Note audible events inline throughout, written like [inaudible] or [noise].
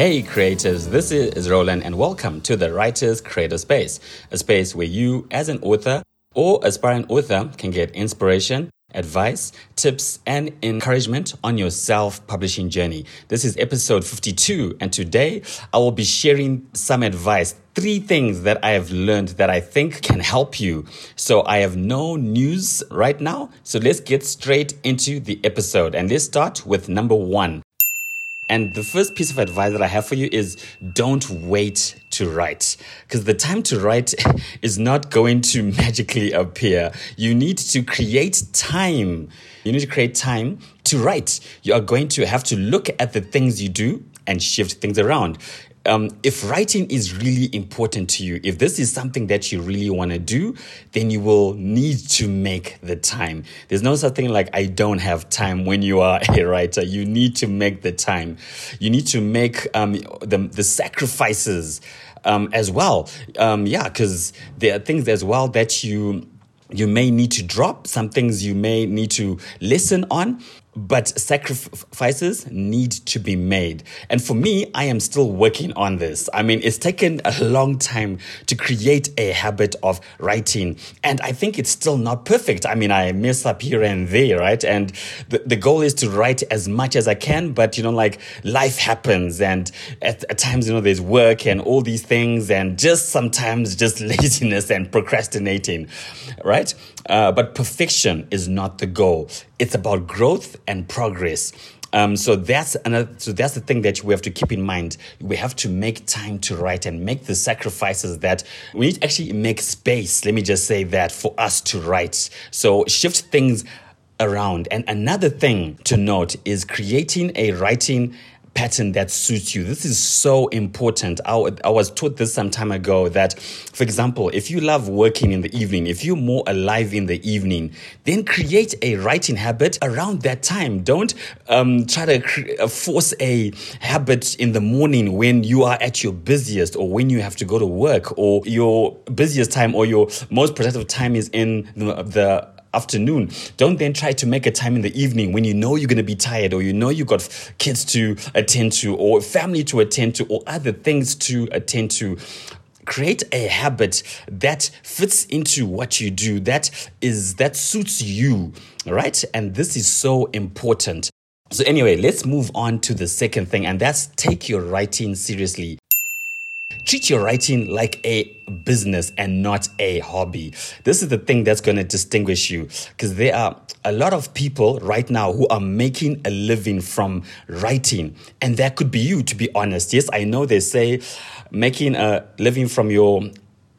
Hey creators, this is Roland and welcome to the Writers Creator Space, a space where you as an author or aspiring author can get inspiration, advice, tips, and encouragement on your self-publishing journey. This is episode 52 and today I will be sharing some advice three things that I have learned that I think can help you. So I have no news right now. So let's get straight into the episode and let's start with number one. And the first piece of advice that I have for you is don't wait to write because the time to write [laughs] is not going to [laughs] magically appear. You need to create time. You need to create time to write. You are going to have to look at the things you do and shift things around um, if writing is really important to you, if this is something that you really want to do, then you will need to make the time. There's no such thing like I don't have time when you are a writer. You need to make the time. You need to make um, the, the sacrifices um, as well. Um, yeah, because there are things as well that you you may need to drop, some things you may need to listen on but sacrifices need to be made. And for me, I am still working on this. I mean, it's taken a long time to create a habit of writing. And I think it's still not perfect. I mean, I mess up here and there, right? And the, the goal is to write as much as I can, but you know, like life happens and at, at times, you know, there's work and all these things and just sometimes just [laughs] laziness and procrastinating, right? Uh, but perfection is not the goal. It's about growth and progress. Um, so that's another. So that's the thing that we have to keep in mind. We have to make time to write and make the sacrifices that we need to actually make space. Let me just say that for us to write. So shift things around. And another thing to note is creating a writing pattern that suits you. This is so important. I, I was taught this some time ago that, for example, if you love working in the evening, if you're more alive in the evening, then create a writing habit around that time. Don't um, try to cre- uh, force a habit in the morning when you are at your busiest or when you have to go to work or your busiest time or your most productive time is in the, the afternoon. Don't then try to make a time in the evening when you know you're going to be tired or you know you've got kids to attend to or family to attend to or other things to attend to. Create a habit that fits into what you do, that is that suits you, right? And this is so important. So, anyway, let's move on to the second thing, and that's take your writing seriously. Treat your writing like a business and not a hobby. This is the thing that's going to distinguish you because there are a lot of people right now who are making a living from writing. And that could be you, to be honest. Yes, I know they say making a living from your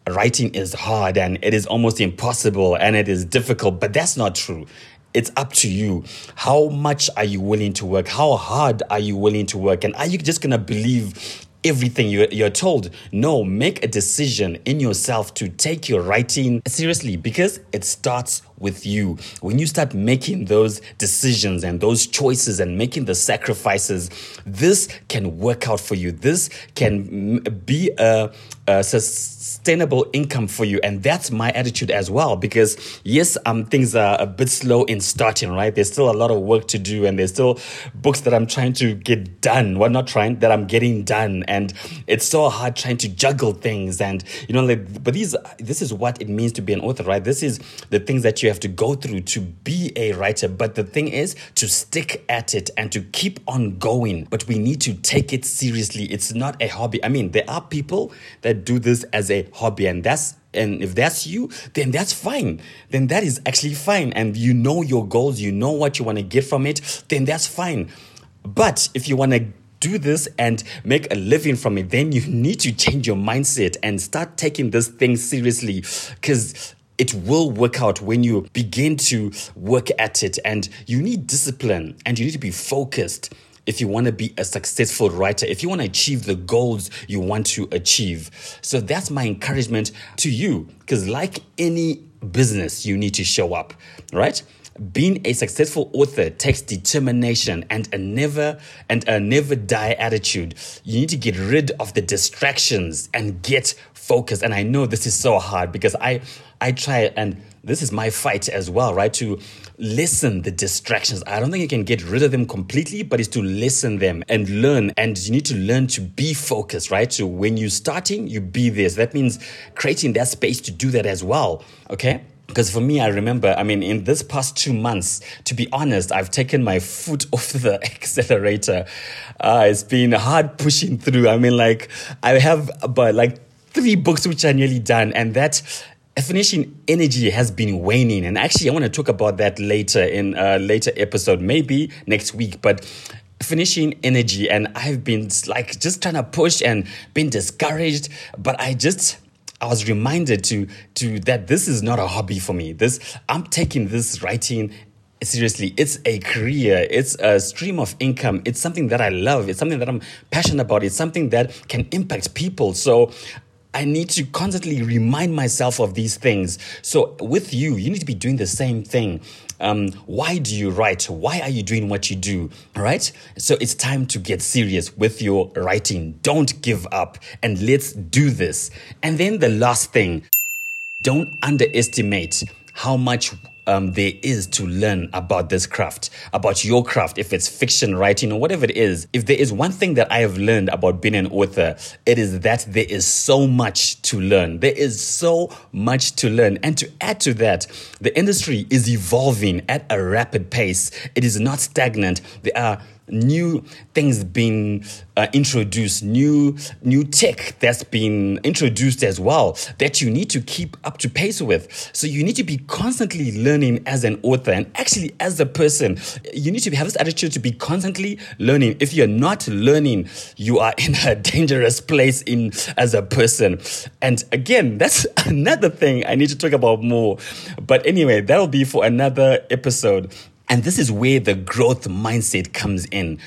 writing is hard and it is almost impossible and it is difficult, but that's not true it's up to you. How much are you willing to work? How hard are you willing to work? And are you just going to believe everything you're, you're told. No, make a decision in yourself to take your writing seriously because it starts with you. When you start making those decisions and those choices and making the sacrifices, this can work out for you. This can be a, a sustainable income for you. And that's my attitude as well. Because yes, um, things are a bit slow in starting, right? There's still a lot of work to do and there's still books that I'm trying to get done. Well, not trying, that I'm getting done. And it's so hard trying to juggle things. And, you know, like, but these, this is what it means to be an author, right? This is the things that you have to go through to be a writer. But the thing is to stick at it and to keep on going. But we need to take it seriously. It's not a hobby. I mean, there are people that Uh, do this as a hobby, and that's and if that's you, then that's fine. Then that is actually fine. And you know your goals, you know what you want to get from it, then that's fine. But if you want to do this and make a living from it, then you need to change your mindset and start taking this thing seriously. Because it will work out when you begin to work at it and you need discipline and you need to be focused if you want to be a successful writer, if you want to achieve the goals you want to achieve. So that's my encouragement to you. Because, like any business, you need to show up, right? Being a successful author takes determination and a never and a never die attitude. You need to get rid of the distractions and get focused. And I know this is so hard because I I try and this is my fight as well, right? To listen the distractions. I don't think you can get rid of them completely, but it's to listen them and learn. And you need to learn to be focused, right? So when you're starting, you be this. That means creating that space to do that as well. Okay. Because for me, I remember, I mean, in this past two months, to be honest, I've taken my foot [laughs] off the accelerator. Uh, it's been hard pushing through. I mean, like, I have about like three books which are nearly done, and that finishing energy has been waning. And actually, I want to talk about that later in a later episode, maybe next week. But finishing energy, and I've been like just trying to push and been discouraged, but I just I was reminded to to that this is not a hobby for me. This I'm taking this writing seriously. It's a career. It's a stream of income. It's something that I love. It's something that I'm passionate about. It's something that can impact people. So I need to constantly remind myself of these things. So, with you, you need to be doing the same thing. Um, why do you write? Why are you doing what you do? All right. So, it's time to get serious with your writing. Don't give up and let's do this. And then the last thing don't underestimate how much um, there is to learn about this craft, about your craft, if it's fiction writing or whatever it is. If there is one thing that I have learned about being an author, it is that there is so much to learn. There is so much to learn. And to add to that, the industry is evolving at a rapid pace. It is not stagnant. There are new things being uh, introduced, new new tech that's been introduced as well that you need to keep up to pace with. So you need to be constantly learning as an author and actually as a person. You need to have this attitude to be constantly learning. If you're not learning, you are in a [laughs] dangerous place in as a person. And again, that's [laughs] another thing I need to talk about more. But anyway, that'll be for another episode. And this is where the growth mindset comes in,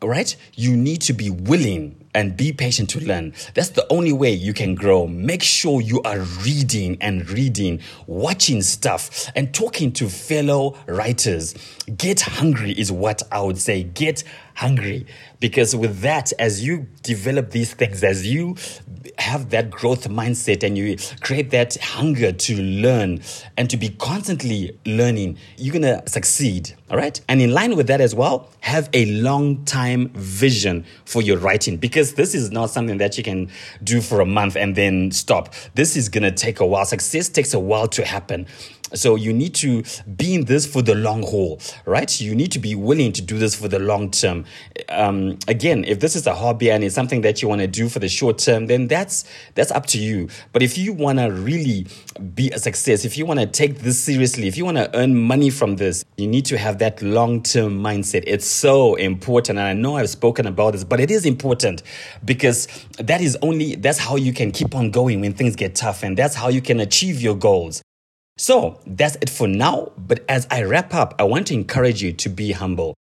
right? You need to be willing and be patient to learn. That's the only way you can grow. Make sure you are reading and reading, watching stuff, and talking to fellow writers. Get hungry is what I would say. Get hungry. Because with that, as you develop these things, as you have that growth mindset and you create that hunger to learn and to be constantly learning, you're going to succeed. All right. And in line with that as well, have a long time vision for your writing because this is not something that you can do for a month and then stop. This is going to take a while. Success takes a while to happen. So you need to be in this for the long haul, right? You need to be willing to do this for the long term. Um, again, if this is a hobby and it's something that you want to do for the short term, then that's that's up to you. But if you want to really be a success, if you want to take this seriously, if you want to earn money from this, you need to have that long term mindset. It's so important, and I know I've spoken about this, but it is important because that is only that's how you can keep on going when things get tough, and that's how you can achieve your goals. So that's it for now. But as I wrap up, I want to encourage you to be humble.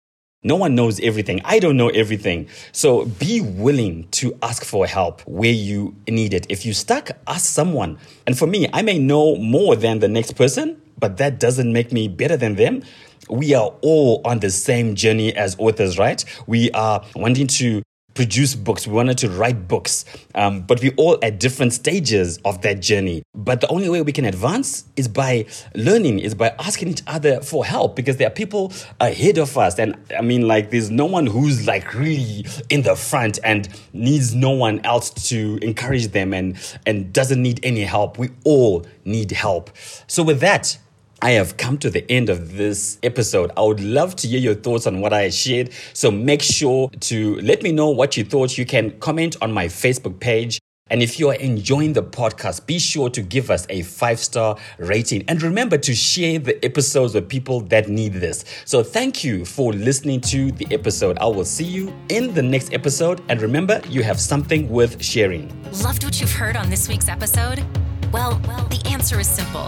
No one knows everything. I don't know everything. So be willing to ask for help where you need it. If you're stuck, ask someone. And for me, I may know more than the next person, but that doesn't make me better than them. We are all on the same journey as authors, right? We are wanting to produce books, we wanted to write books, um, but we're all at different stages of that journey. But the only way we can advance is by learning, is by asking each other for help because there are people ahead of us. And I mean, like, there's no one who's like really in the front and needs no one else to encourage them and, and doesn't need any help. We all need help. So, with that, I have come to the end of this episode. I would love to hear your thoughts on what I shared. So make sure to let me know what you thought. You can comment on my Facebook page. And if you are enjoying the podcast, be sure to give us a five star rating. And remember to share the episodes with people that need this. So thank you for listening to the episode. I will see you in the next episode. And remember, you have something worth sharing. Loved what you've heard on this week's episode? Well, well, the answer is simple.